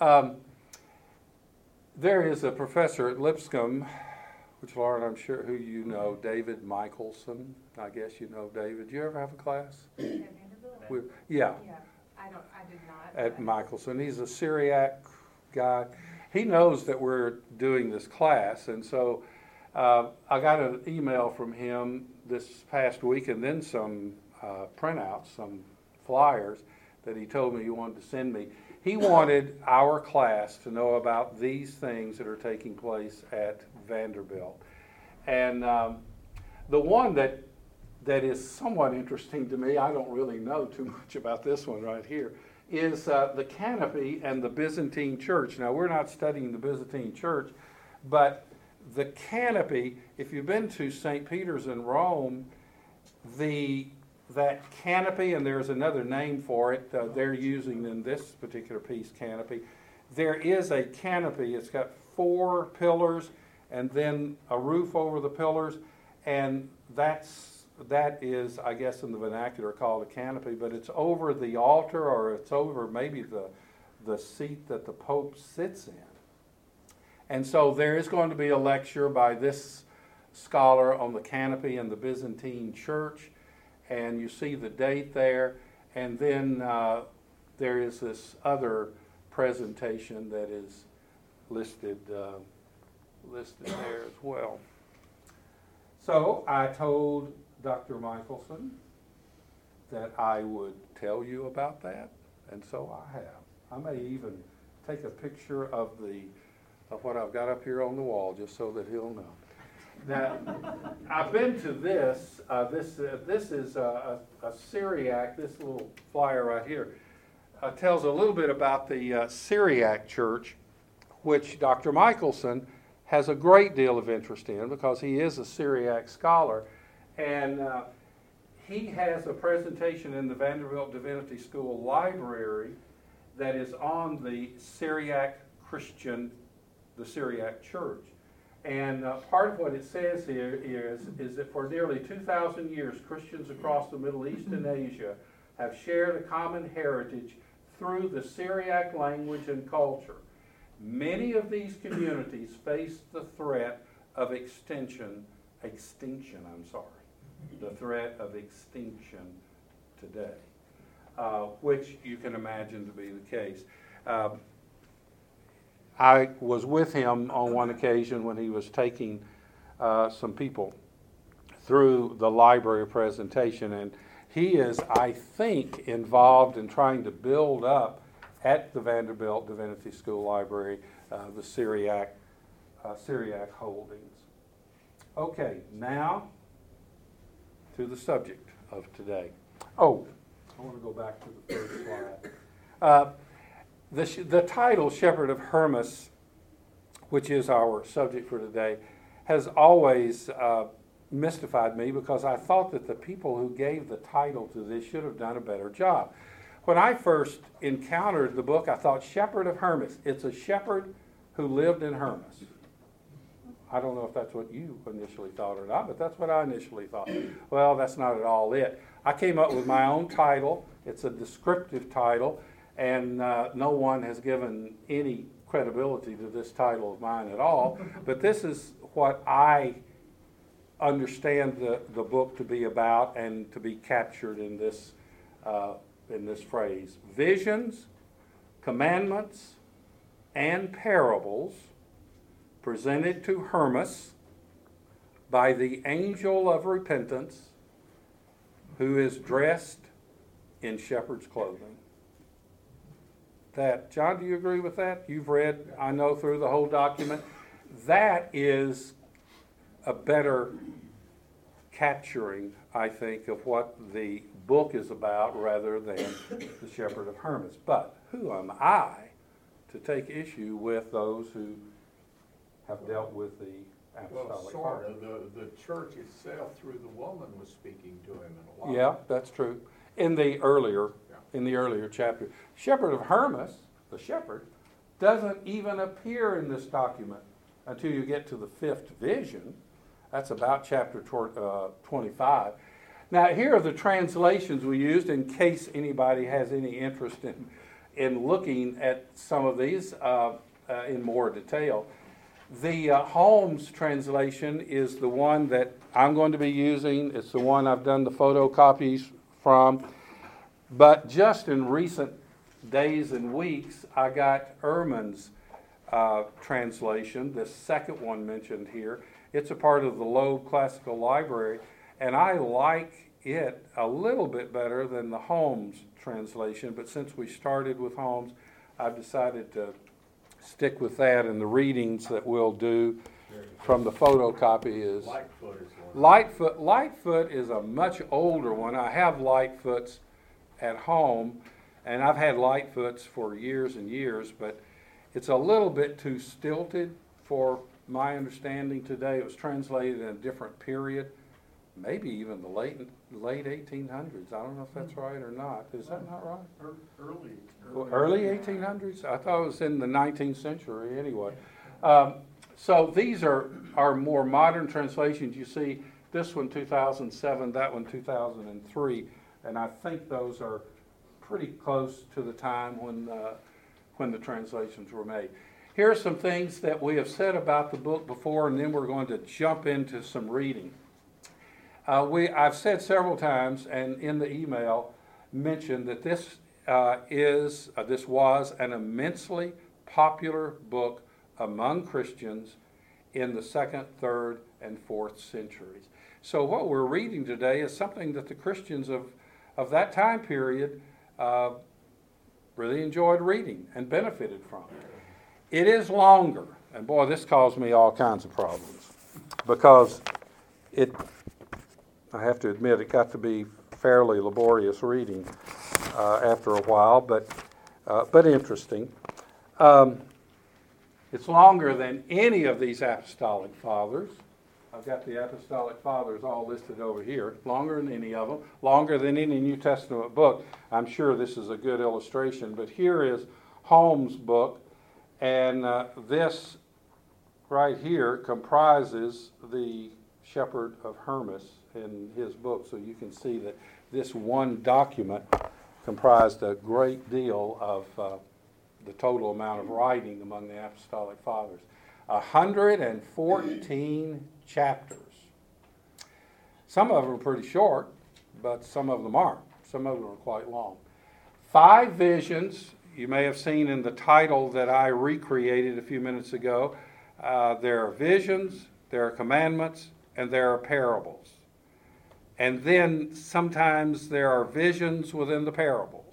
Um, there is a professor at Lipscomb, which Lauren, I'm sure who you know, David Michelson. I guess you know David. Do you ever have a class? Yeah, Yeah, I don't, I did not. at but- Michelson. He's a Syriac guy. He knows that we're doing this class, and so uh, I got an email from him this past week, and then some uh, printouts, some flyers that he told me he wanted to send me. He wanted our class to know about these things that are taking place at Vanderbilt, and um, the one that that is somewhat interesting to me. I don't really know too much about this one right here. Is uh, the canopy and the Byzantine church. Now, we're not studying the Byzantine church, but the canopy, if you've been to St. Peter's in Rome, the that canopy, and there's another name for it, uh, they're using in this particular piece canopy. There is a canopy, it's got four pillars and then a roof over the pillars, and that's that is, I guess, in the vernacular called a canopy, but it's over the altar or it's over maybe the the seat that the Pope sits in. And so there is going to be a lecture by this scholar on the canopy in the Byzantine church, and you see the date there. And then uh, there is this other presentation that is listed uh, listed there as well. So I told Dr. Michelson that I would tell you about that, and so I have. I may even take a picture of the of what I've got up here on the wall just so that he'll know. Now, I've been to this. Uh, this uh, this is a, a, a Syriac. This little flyer right here uh, tells a little bit about the uh, Syriac church, which Dr. Michelson has a great deal of interest in because he is a Syriac scholar, and uh, he has a presentation in the Vanderbilt Divinity School library that is on the Syriac Christian, the Syriac Church. And uh, part of what it says here is, is that for nearly 2,000 years, Christians across the Middle East and Asia have shared a common heritage through the Syriac language and culture. Many of these communities face the threat of extinction, extinction, I'm sorry, the threat of extinction today, uh, which you can imagine to be the case. Um, I was with him on one occasion when he was taking uh, some people through the library presentation, and he is, I think, involved in trying to build up at the Vanderbilt Divinity School Library uh, the Syriac uh, Syriac holdings. Okay, now to the subject of today. Oh, I want to go back to the first slide. The, the title, Shepherd of Hermas, which is our subject for today, has always uh, mystified me because I thought that the people who gave the title to this should have done a better job. When I first encountered the book, I thought Shepherd of Hermas. It's a shepherd who lived in Hermas. I don't know if that's what you initially thought or not, but that's what I initially thought. Well, that's not at all it. I came up with my own title. It's a descriptive title, and uh, no one has given any credibility to this title of mine at all. But this is what I understand the, the book to be about and to be captured in this, uh, in this phrase visions, commandments, and parables presented to Hermas by the angel of repentance who is dressed in shepherd's clothing. That, John, do you agree with that? You've read, I know, through the whole document. That is a better capturing, I think, of what the book is about rather than the shepherd of Hermas. But who am I to take issue with those who have dealt with the Well, sort of, the, the church itself through the woman was speaking to him in a lot. Yeah, that's true. In the earlier. In the earlier chapter, shepherd of Hermas, the shepherd, doesn't even appear in this document until you get to the fifth vision. That's about chapter uh, 25. Now, here are the translations we used in case anybody has any interest in, in looking at some of these uh, uh, in more detail. The uh, Holmes translation is the one that I'm going to be using. It's the one I've done the photocopies from. But just in recent days and weeks, I got Ehrman's uh, translation, the second one mentioned here. It's a part of the Loeb Classical Library, and I like it a little bit better than the Holmes translation. But since we started with Holmes, I've decided to stick with that, and the readings that we'll do from the photocopy is. Lightfoot is one. Lightfoot, Lightfoot is a much older one. I have Lightfoots at home, and I've had Lightfoots for years and years, but it's a little bit too stilted for my understanding today. It was translated in a different period, maybe even the late, late eighteen hundreds. I don't know if that's right or not. Is that not right? Ear- Early. Early eighteen hundreds? I thought it was in the nineteenth century anyway. Um, so these are, are more modern translations. You see, this one two thousand seven, that one two thousand and I think those are pretty close to the time when, uh, when the translations were made. Here are some things that we have said about the book before, and then we're going to jump into some reading. Uh, we, I've said several times, and in the email, mentioned that this uh, is, uh, this was an immensely popular book among Christians in the second, third, and fourth centuries. So what we're reading today is something that the Christians of, of that time period uh, really enjoyed reading and benefited from. It. It is longer, and boy, this caused me all kinds of problems because it, I have to admit, it got to be fairly laborious reading uh, after a while, but, uh, but interesting. Um, it's longer than any of these apostolic fathers. I've got the apostolic fathers all listed over here, longer than any of them, longer than any New Testament book. I'm sure this is a good illustration, but here is Holmes' book, and uh, this right here comprises the shepherd of Hermas in his book. So you can see that this one document comprised a great deal of uh, the total amount of writing among the apostolic fathers. 114 chapters. Some of them are pretty short, but some of them aren't. Some of them are quite long. Five visions, you may have seen in the title that I recreated a few minutes ago. Uh, there are visions, there are commandments, and there are parables. And then sometimes there are visions within the parables.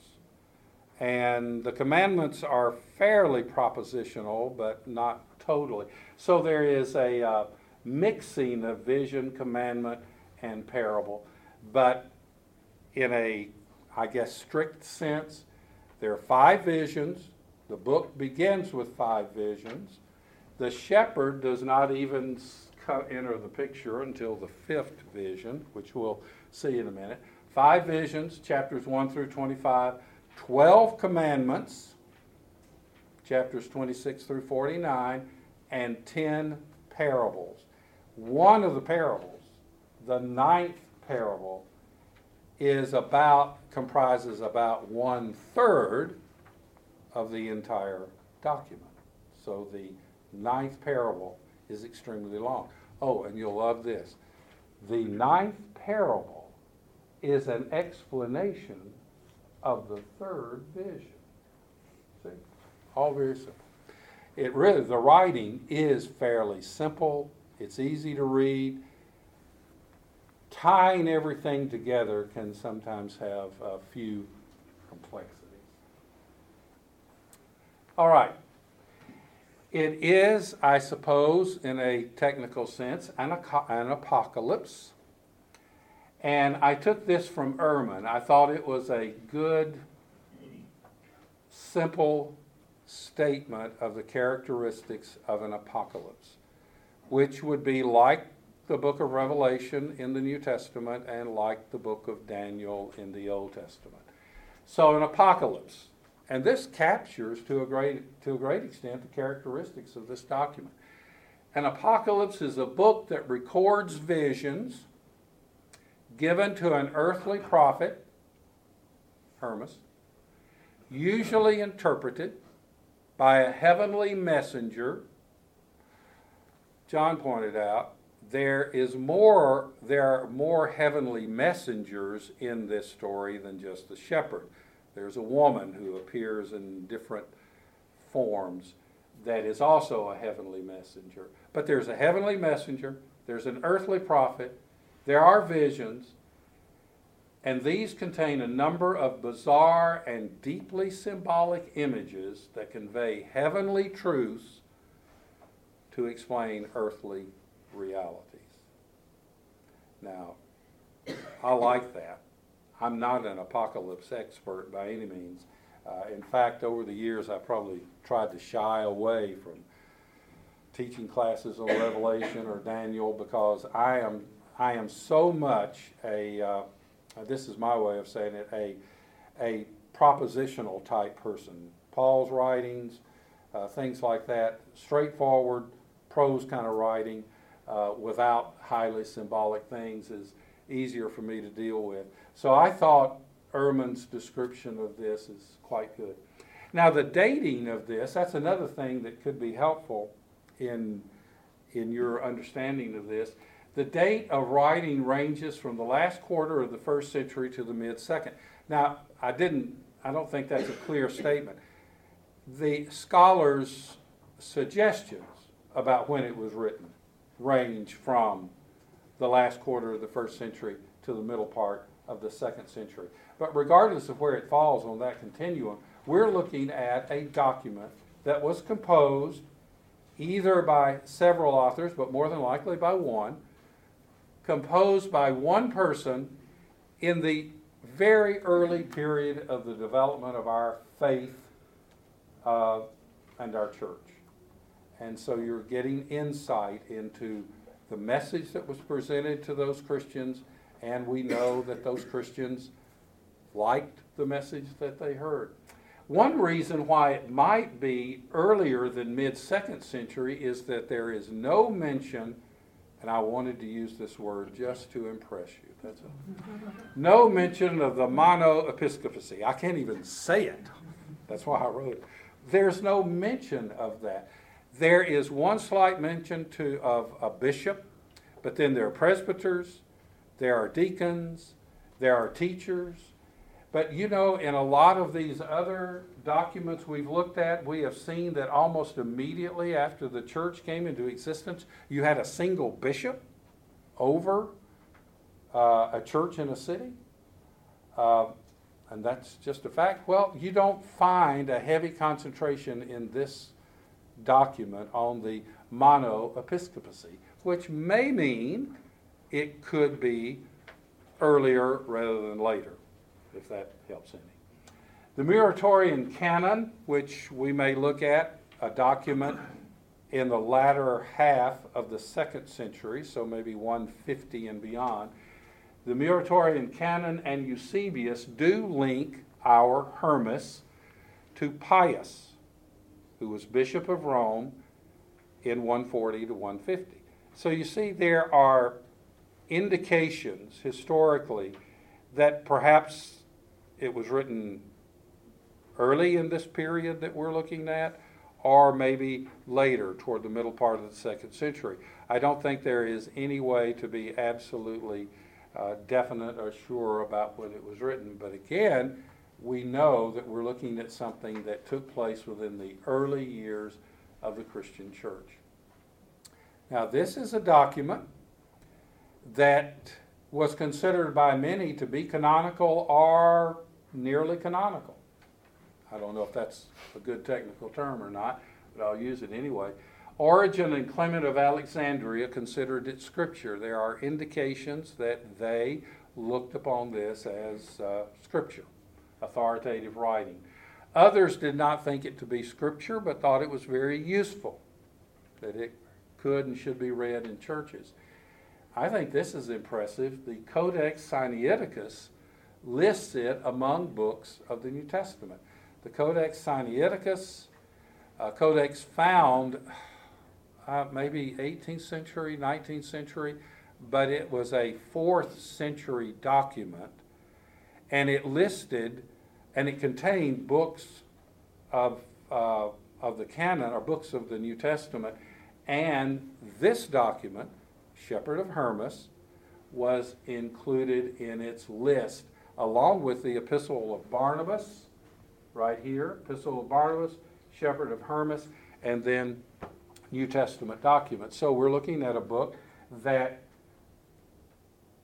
And the commandments are fairly propositional, but not totally. So there is a uh, mixing of vision, commandment, and parable. But in a, I guess, strict sense, there are five visions. The book begins with five visions. The shepherd does not even enter the picture until the fifth vision, which we'll see in a minute. Five visions, chapters 1 through 25, 12 commandments, chapters 26 through 49, and 10 parables. One of the parables, the ninth parable, is about, comprises about one third of the entire document. So the ninth parable is extremely long. Oh, and you'll love this. The ninth parable is an explanation of the third vision. See? All very simple. It really, the writing is fairly simple, it's easy to read. Tying everything together can sometimes have a few complexities. All right. It is, I suppose, in a technical sense, an, an apocalypse. And I took this from Ehrman. I thought it was a good, simple statement of the characteristics of an apocalypse, which would be like the book of Revelation in the New Testament and like the book of Daniel in the Old Testament. So, an apocalypse. And this captures to a great, to a great extent the characteristics of this document. An apocalypse is a book that records visions given to an earthly prophet, Hermas, usually interpreted by a heavenly messenger. John pointed out there is more there are more heavenly messengers in this story than just the shepherd. There's a woman who appears in different forms that is also a heavenly messenger. But there's a heavenly messenger, there's an earthly prophet, there are visions, and these contain a number of bizarre and deeply symbolic images that convey heavenly truths to explain earthly realities. Now, I like that. I'm not an apocalypse expert by any means. Uh, in fact, over the years, I probably tried to shy away from teaching classes on Revelation or Daniel because I am I am so much a uh, this is my way of saying it a a propositional type person. Paul's writings, uh, things like that, straightforward prose kind of writing uh, without highly symbolic things is easier for me to deal with. So I thought Ehrman's description of this is quite good. Now, the dating of this, that's another thing that could be helpful in, in your understanding of this. The date of writing ranges from the last quarter of the first century to the mid second. Now, I didn't, I don't think that's a clear statement. The scholars' suggestions about when it was written range from the last quarter of the first century to the middle part of the second century. But regardless of where it falls on that continuum, we're looking at a document that was composed either by several authors, but more than likely by one, composed by one person in the very early period of the development of our faith uh, and our church. And so you're getting insight into the message that was presented to those Christians, and we know that those Christians liked the message that they heard. One reason why it might be earlier than mid second century is that there is no mention, and I wanted to use this word just to impress you. That's a, no mention of the mono episcopacy. I can't even say it. That's why I wrote it. There's no mention of that. There is one slight mention to, of a bishop, but then there are presbyters, there are deacons, there are teachers. But you know, in a lot of these other documents we've looked at, we have seen that almost immediately after the church came into existence, you had a single bishop over uh, a church in a city. Uh, and that's just a fact. Well, you don't find a heavy concentration in this document on the mono episcopacy, which may mean it could be earlier rather than later, if that helps any. The Muratorian Canon, which we may look at, a document in the latter half of the second century, so maybe 150 and beyond. The Muratorian Canon and Eusebius do link our Hermas to Pius, who was Bishop of Rome in 140 to 150. So you see, there are indications historically that perhaps it was written early in this period that we're looking at, or maybe later toward the middle part of the second century. I don't think there is any way to be absolutely uh, definite or sure about when it was written, but again, we know that we're looking at something that took place within the early years of the Christian church. Now, this is a document that was considered by many to be canonical or nearly canonical. I don't know if that's a good technical term or not, but I'll use it anyway. Origen and Clement of Alexandria considered it scripture. There are indications that they looked upon this as uh, scripture, authoritative writing. Others did not think it to be scripture, but thought it was very useful, that it could and should be read in churches. I think this is impressive. The Codex Sinaiticus lists it among books of the New Testament. The Codex Sinaiticus, uh, codex found uh, maybe 18th century, 19th century, but it was a fourth century document, and it listed and it contained books of, uh, of the canon, or books of the New Testament, and this document, Shepherd of Hermas, was included in its list, along with the Epistle of Barnabas, right here, Epistle of Barnabas, Shepherd of Hermas, and then New Testament documents. So we're looking at a book that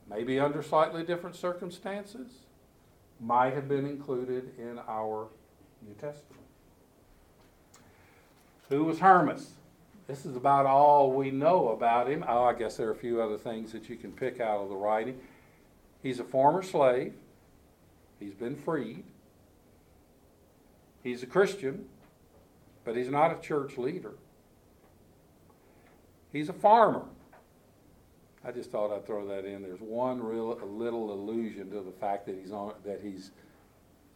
maybe under slightly different circumstances might have been included in our New Testament. Who was Hermas? This is about all we know about him. Oh, I guess there are a few other things that you can pick out of the writing. He's a former slave. He's been freed. He's a Christian, but he's not a church leader. He's a farmer. I just thought I'd throw that in. There's one real little allusion to the fact that he's on that he's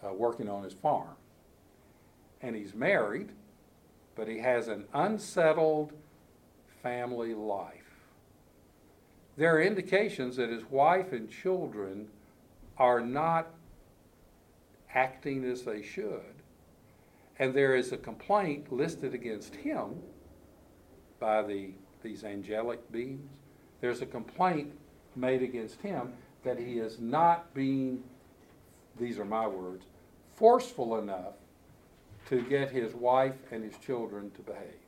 uh, working on his farm, and he's married, but he has an unsettled family life. There are indications that his wife and children are not acting as they should, and there is a complaint listed against him by the these angelic beings there's a complaint made against him that he is not being, these are my words, forceful enough to get his wife and his children to behave.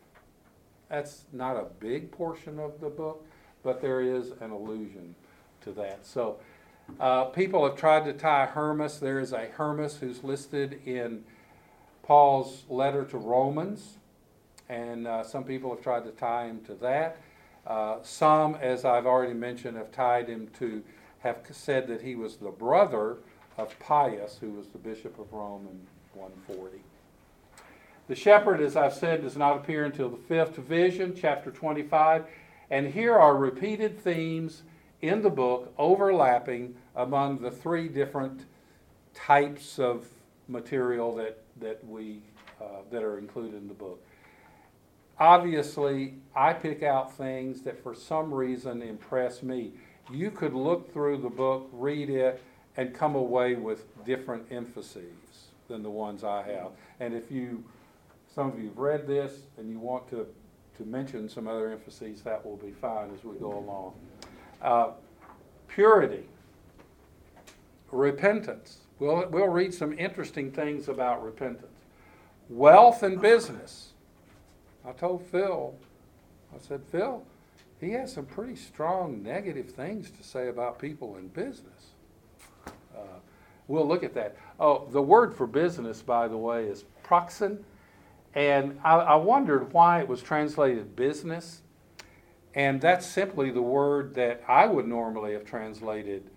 That's not a big portion of the book, but there is an allusion to that. So uh, people have tried to tie Hermas. There is a Hermas who's listed in Paul's letter to Romans, and uh, some people have tried to tie him to that. Uh, some, as I've already mentioned, have tied him to, have said that he was the brother of Pius, who was the Bishop of Rome in 140. The shepherd, as I've said, does not appear until the fifth vision, chapter 25, and here are repeated themes in the book overlapping among the three different types of material that, that, we, uh, that are included in the book obviously, I pick out things that for some reason impress me. You could look through the book, read it, and come away with different emphases than the ones I have. And if you, some of you have read this and you want to, to mention some other emphases, that will be fine as we go along. Uh, purity, repentance. We'll, we'll read some interesting things about repentance. Wealth and business I told Phil, I said, Phil, he has some pretty strong negative things to say about people in business. Uh, we'll look at that. Oh, the word for business, by the way, is proxen. And I, I wondered why it was translated business. And that's simply the word that I would normally have translated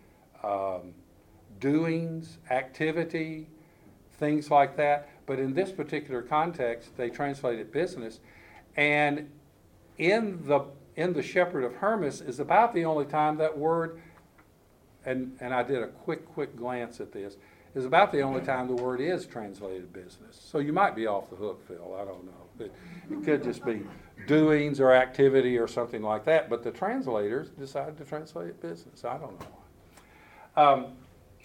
um, doings, activity, things like that. But in this particular context, they translated business. And in the in the Shepherd of Hermas is about the only time that word, and, and I did a quick, quick glance at this, is about the only time the word is translated business. So you might be off the hook, Phil. I don't know. It, it could just be doings or activity or something like that. But the translators decided to translate business. I don't know why. Um,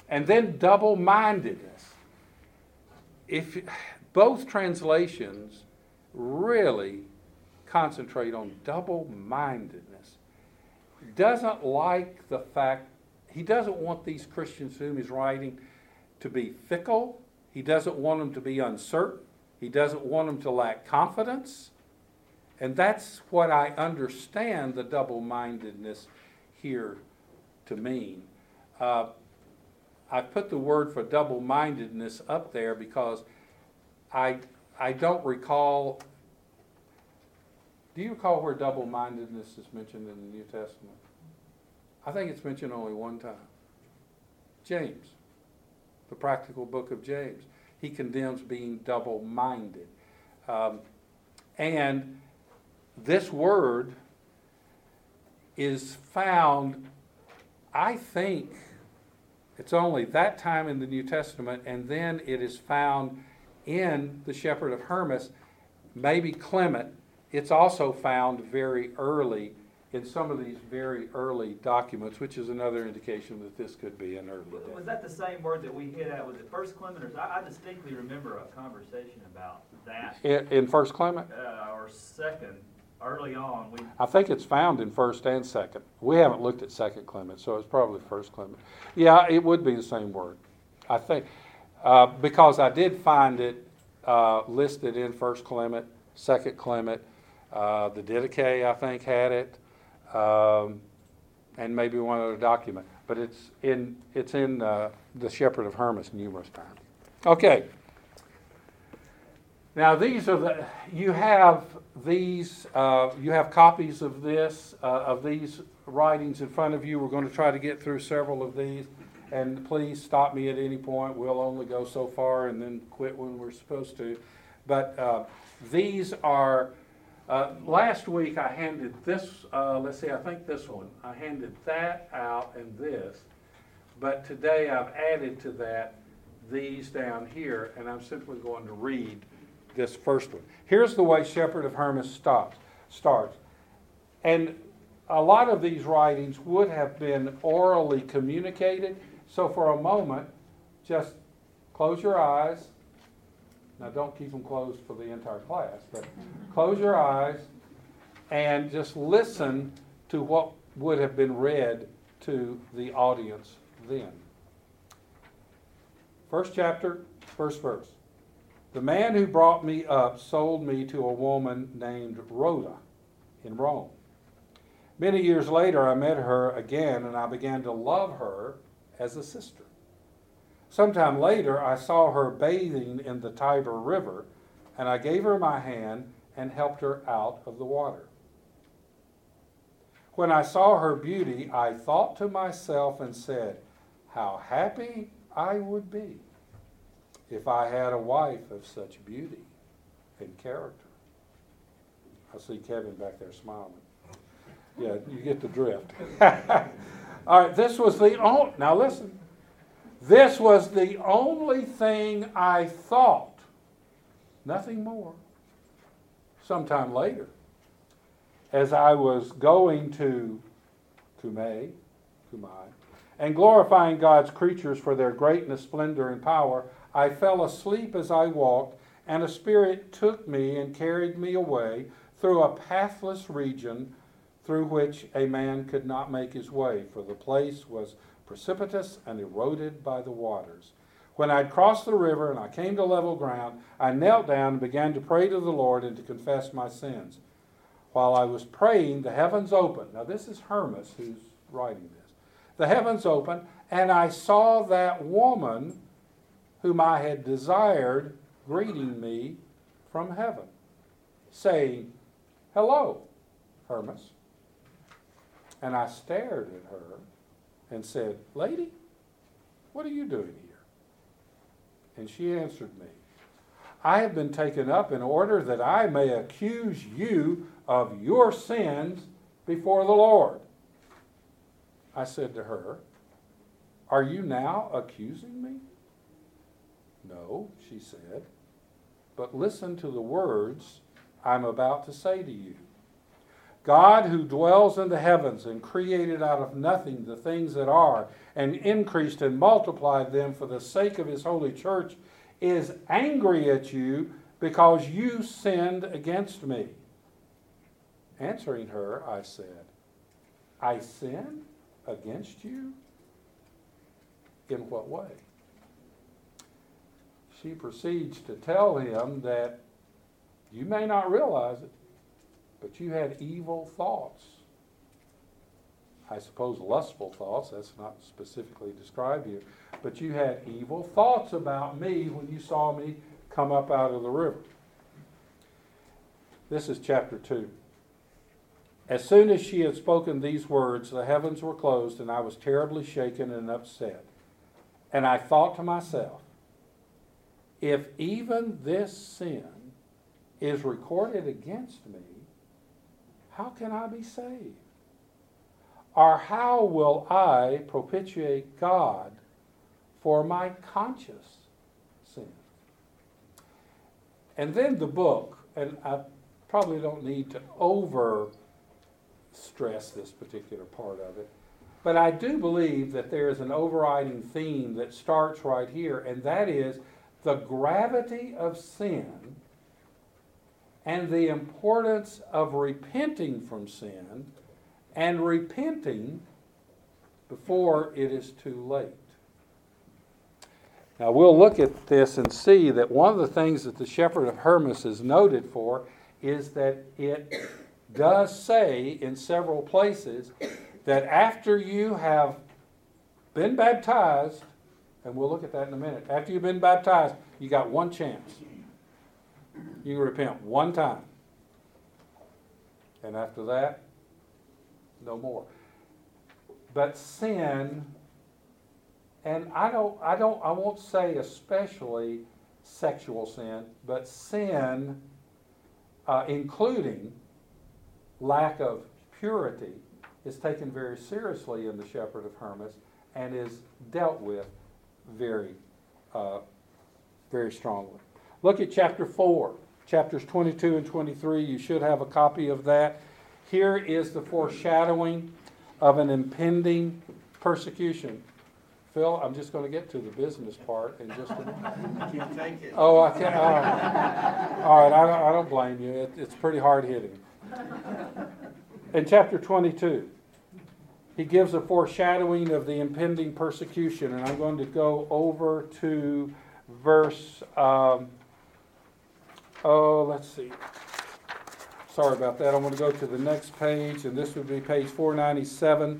and then double mindedness. If both translations really concentrate on double mindedness. Doesn't like the fact, he doesn't want these Christians whom he's writing to be fickle. He doesn't want them to be uncertain. He doesn't want them to lack confidence. And that's what I understand the double mindedness here to mean. Uh, I put the word for double mindedness up there because I, I don't recall do you recall where double mindedness is mentioned in the New Testament? I think it's mentioned only one time. James, the practical book of James. He condemns being double minded. Um, and this word is found, I think, it's only that time in the New Testament, and then it is found in the Shepherd of Hermas, maybe Clement. It's also found very early in some of these very early documents, which is another indication that this could be an early Was that the same word that we hit at, was it First Clement, or, I, I distinctly remember a conversation about that, In, in First Clement, uh, or second, early on, we, I think it's found in First and Second. We haven't looked at Second Clement, so it's probably First Clement. Yeah, it would be the same word, I think, uh, because I did find it uh, listed in First Clement, Second Clement. Uh, the Didache, I think, had it, um, and maybe one other document. But it's in it's in uh, the Shepherd of Hermas numerous times. Okay. Now these are the you have these uh, you have copies of this uh, of these writings in front of you. We're going to try to get through several of these, and please stop me at any point. We'll only go so far and then quit when we're supposed to. But uh, these are. Uh, last week I handed this. Uh, let's see. I think this one. I handed that out and this. But today I've added to that these down here, and I'm simply going to read this first one. Here's the way Shepherd of Hermas stops, starts. And a lot of these writings would have been orally communicated. So for a moment, just close your eyes. Now, don't keep them closed for the entire class, but close your eyes and just listen to what would have been read to the audience then. First chapter, first verse. The man who brought me up sold me to a woman named Rhoda in Rome. Many years later, I met her again and I began to love her as a sister. Sometime later, I saw her bathing in the Tiber River and I gave her my hand and helped her out of the water. When I saw her beauty, I thought to myself and said, How happy I would be if I had a wife of such beauty and character. I see Kevin back there smiling. Yeah, you get the drift. All right, this was the only, now listen. This was the only thing I thought. Nothing more. Sometime later, as I was going to Kumei, Kumai, and glorifying God's creatures for their greatness, splendor, and power, I fell asleep as I walked, and a spirit took me and carried me away through a pathless region through which a man could not make his way, for the place was precipitous and eroded by the waters. When I'd crossed the river and I came to level ground, I knelt down and began to pray to the Lord and to confess my sins. While I was praying, the heavens opened. Now, this is Hermas who's writing this. The heavens opened, and I saw that woman whom I had desired greeting me from heaven, saying, Hello, Hermas. And I stared at her and said, Lady, what are you doing here? And she answered me, I have been taken up in order that I may accuse you of your sins before the Lord. I said to her, Are you now accusing me? No, she said, but listen to the words I'm about to say to you. God, who dwells in the heavens and created out of nothing the things that are, and increased and multiplied them for the sake of his holy church, is angry at you because you sinned against me. Answering her, I said, I sinned against you? In what way? She proceeds to tell him that you may not realize it, but you had evil thoughts. I suppose lustful thoughts, that's not specifically described here, but you had evil thoughts about me when you saw me come up out of the river. This is chapter 2. As soon as she had spoken these words, the heavens were closed, and I was terribly shaken and upset. And I thought to myself, if even this sin is recorded against me, how can I be saved? Or how will I propitiate God for my conscious sin? And then the book, and I probably don't need to over stress this particular part of it. But I do believe that there is an overriding theme that starts right here, and that is the gravity of sin and the importance of repenting from sin and repenting before it is too late. Now, we'll look at this and see that one of the things that the shepherd of Hermas is noted for is that it does say in several places that after you have been baptized, and we'll look at that in a minute, after you've been baptized, you got one chance. You can repent one time. And after that, no more. But sin, and I don't, I don't, I won't say especially sexual sin, but sin, uh, including lack of purity, is taken very seriously in the Shepherd of Hermas and is dealt with very, uh, very strongly. Look at chapter 4, chapters 22 and 23. You should have a copy of that. Here is the foreshadowing of an impending persecution. Phil, I'm just going to get to the business part in just a minute. Can't take it. Oh, I can't. Uh, all right, I don't, I don't blame you. It, it's pretty hard hitting. In chapter 22, he gives a foreshadowing of the impending persecution, and I'm going to go over to verse. Um, oh, let's see. Sorry about that. I'm going to go to the next page, and this would be page 497.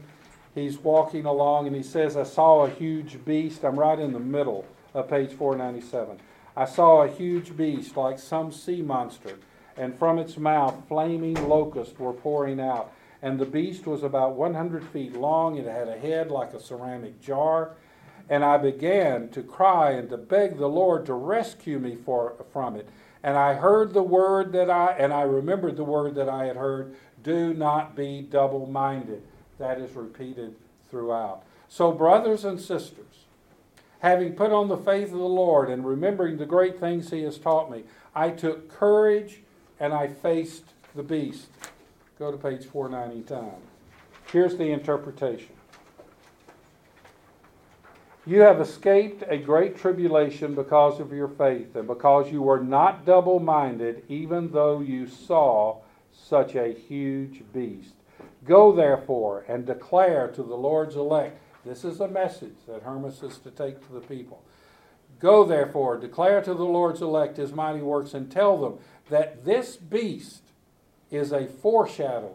He's walking along, and he says, I saw a huge beast. I'm right in the middle of page 497. I saw a huge beast like some sea monster, and from its mouth flaming locusts were pouring out. And the beast was about 100 feet long. It had a head like a ceramic jar. And I began to cry and to beg the Lord to rescue me for, from it. And I heard the word that I, and I remembered the word that I had heard do not be double minded. That is repeated throughout. So, brothers and sisters, having put on the faith of the Lord and remembering the great things he has taught me, I took courage and I faced the beast. Go to page 499. Here's the interpretation. You have escaped a great tribulation because of your faith, and because you were not double minded, even though you saw such a huge beast. Go therefore and declare to the Lord's elect. This is a message that Hermas is to take to the people. Go therefore, declare to the Lord's elect his mighty works, and tell them that this beast is a foreshadowing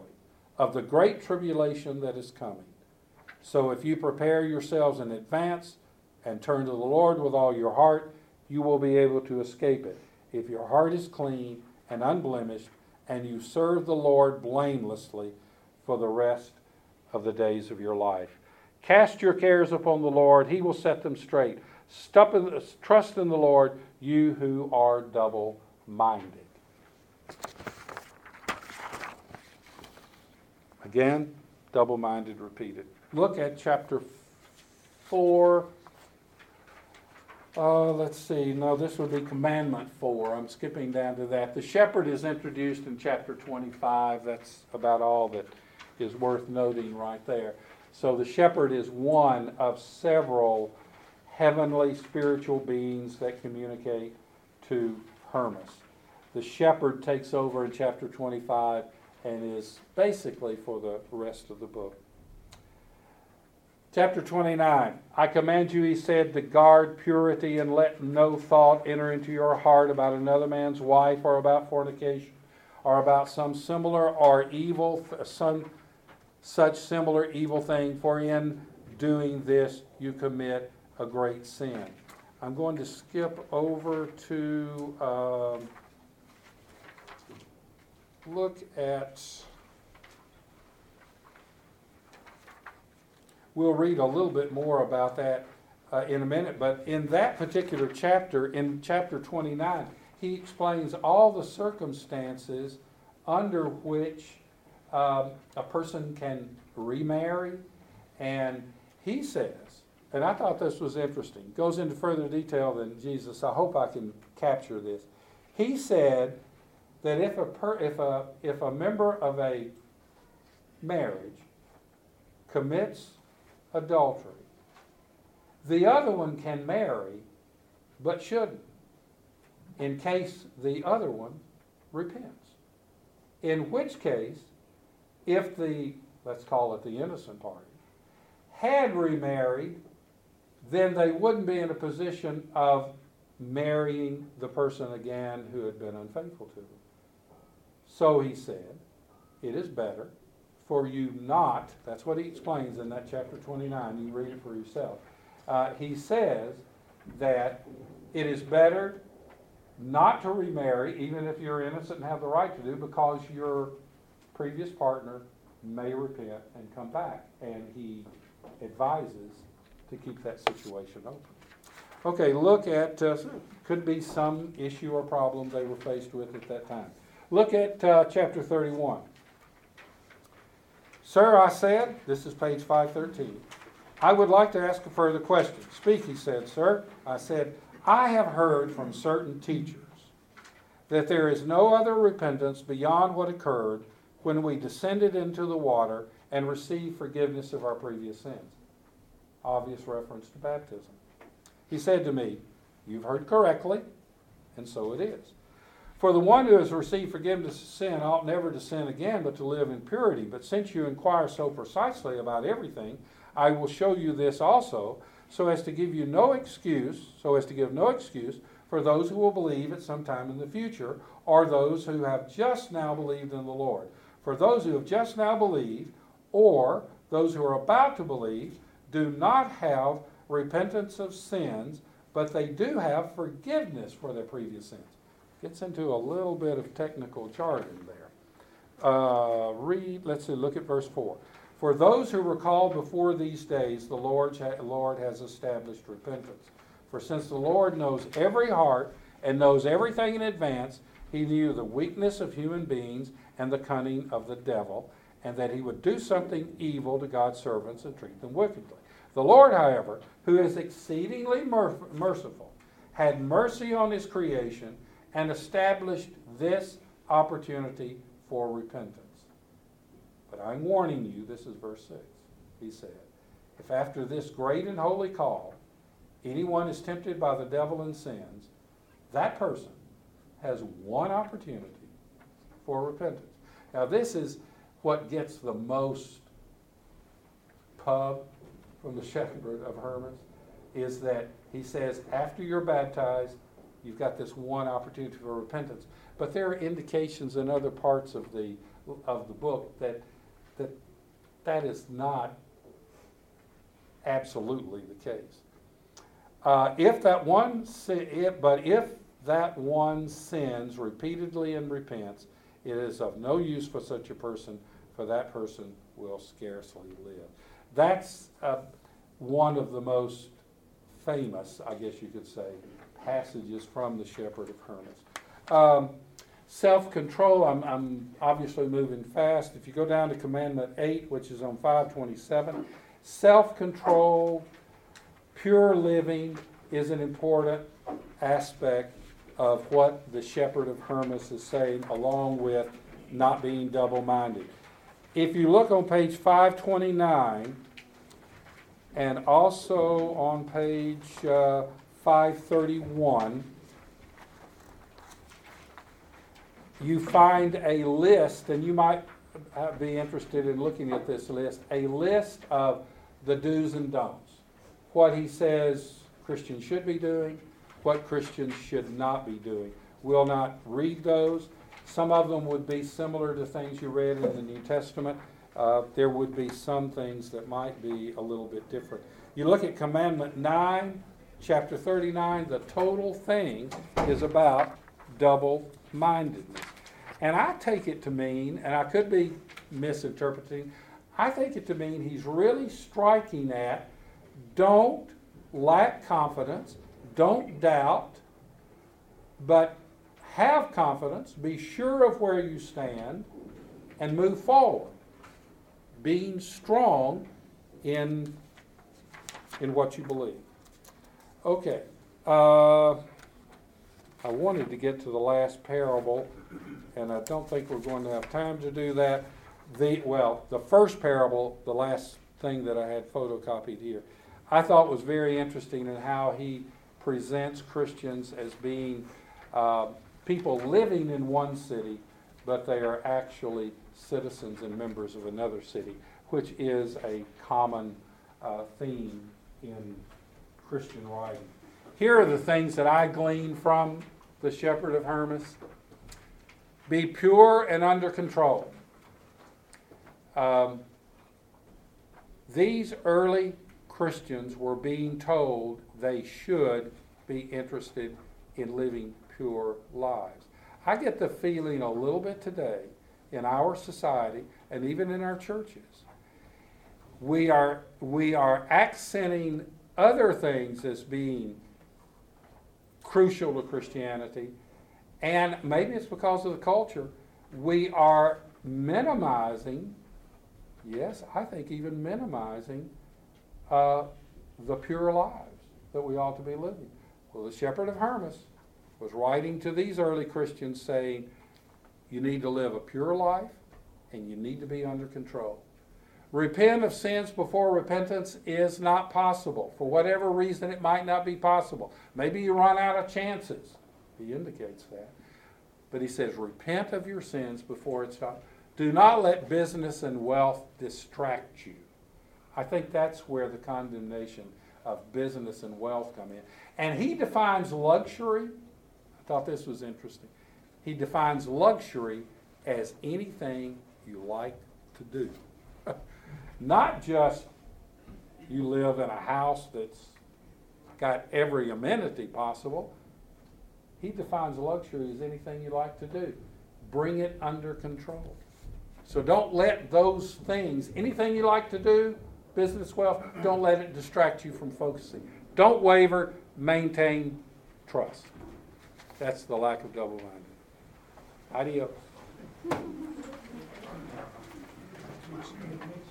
of the great tribulation that is coming. So if you prepare yourselves in advance and turn to the Lord with all your heart, you will be able to escape it. If your heart is clean and unblemished, and you serve the Lord blamelessly for the rest of the days of your life. Cast your cares upon the Lord, He will set them straight. Trust in the Lord, you who are double minded. Again, double minded repeated. Look at chapter 4. Uh, let's see. No, this would be commandment 4. I'm skipping down to that. The shepherd is introduced in chapter 25. That's about all that is worth noting right there. So the shepherd is one of several heavenly spiritual beings that communicate to Hermas. The shepherd takes over in chapter 25 and is basically for the rest of the book. Chapter 29 I command you, he said, to guard purity and let no thought enter into your heart about another man's wife or about fornication or about some similar or evil, some such similar evil thing, for in doing this you commit a great sin. I'm going to skip over to. Um, look at, we'll read a little bit more about that uh, in a minute, but in that particular chapter, in chapter 29, he explains all the circumstances under which um, a person can remarry. And he says, and I thought this was interesting, goes into further detail than Jesus. I hope I can capture this. He said that if a, per, if a, if a member of a marriage commits adultery, the other one can marry but shouldn't in case the other one repents. In which case, if the, let's call it the innocent party, had remarried, then they wouldn't be in a position of marrying the person again who had been unfaithful to them. So he said, it is better for you not, that's what he explains in that chapter 29, you read it for yourself. Uh, he says that it is better not to remarry, even if you're innocent and have the right to do, because your previous partner may repent and come back. And he advises to keep that situation open. Okay, look at, uh, could be some issue or problem they were faced with at that time. Look at uh, chapter 31. Sir, I said, this is page 513, I would like to ask a further question. Speak, he said, sir. I said, I have heard from certain teachers that there is no other repentance beyond what occurred when we descended into the water and received forgiveness of our previous sins. Obvious reference to baptism. He said to me, You've heard correctly, and so it is. For the one who has received forgiveness of sin ought never to sin again, but to live in purity. But since you inquire so precisely about everything, I will show you this also, so as to give you no excuse, so as to give no excuse for those who will believe at some time in the future, or those who have just now believed in the Lord. For those who have just now believed, or those who are about to believe, do not have repentance of sins, but they do have forgiveness for their previous sins. Gets into a little bit of technical jargon there. Uh, read, let's see, look at verse 4. For those who recall before these days, the Lord, Lord has established repentance. For since the Lord knows every heart and knows everything in advance, he knew the weakness of human beings and the cunning of the devil, and that he would do something evil to God's servants and treat them wickedly. The Lord, however, who is exceedingly merciful, had mercy on his creation and established this opportunity for repentance. But I'm warning you, this is verse 6. He said, If after this great and holy call anyone is tempted by the devil and sins, that person has one opportunity for repentance. Now, this is what gets the most pub from the shepherd of Hermas is that he says, after you're baptized, You've got this one opportunity for repentance. But there are indications in other parts of the, of the book that, that that is not absolutely the case. Uh, if that one, if, but if that one sins repeatedly and repents, it is of no use for such a person, for that person will scarcely live. That's uh, one of the most famous, I guess you could say, passages from the Shepherd of Hermas. Um, Self control, I'm, I'm obviously moving fast. If you go down to Commandment 8, which is on 527, self control, pure living is an important aspect of what the Shepherd of Hermas is saying, along with not being double minded. If you look on page 529, and also on page uh, 531, you find a list, and you might be interested in looking at this list, a list of the do's and don'ts. What he says Christians should be doing, what Christians should not be doing. We'll not read those. Some of them would be similar to things you read in the New Testament. Uh, there would be some things that might be a little bit different. You look at Commandment 9, chapter 39, the total thing is about double mindedness. And I take it to mean, and I could be misinterpreting, I take it to mean he's really striking at don't lack confidence, don't doubt, but have confidence, be sure of where you stand, and move forward. Being strong in, in what you believe. Okay. Uh, I wanted to get to the last parable, and I don't think we're going to have time to do that. the, well, the first parable, the last thing that I had photocopied here, I thought was very interesting in how he presents Christians as being uh, people living in one city, but they are actually citizens and members of another city, which is a common uh, theme in Christian writing. Here are the things that I glean from the Shepherd of Hermas be pure and under control. Um, these early Christians were being told they should be interested in living pure lives. I get the feeling a little bit today in our society and even in our churches. We are, we are accenting other things as being crucial to Christianity, and maybe it's because of the culture, we are minimizing, yes, I think even minimizing uh, the pure lives that we ought to be living. Well, the shepherd of Hermas was writing to these early Christians saying, you need to live a pure life and you need to be under control. Repent of sins before repentance is not possible. For whatever reason, it might not be possible. Maybe you run out of chances. He indicates that. But he says, repent of your sins before it's done. Do not let business and wealth distract you. I think that's where the condemnation of business and wealth come in. And he defines luxury. I thought this was interesting. He defines luxury as anything you like to do. Not just you live in a house that's got every amenity possible. He defines luxury as anything you like to do. Bring it under control. So don't let those things, anything you like to do, business wealth, don't let it distract you from focusing. Don't waver, maintain trust. That's the lack of double minded. Adios.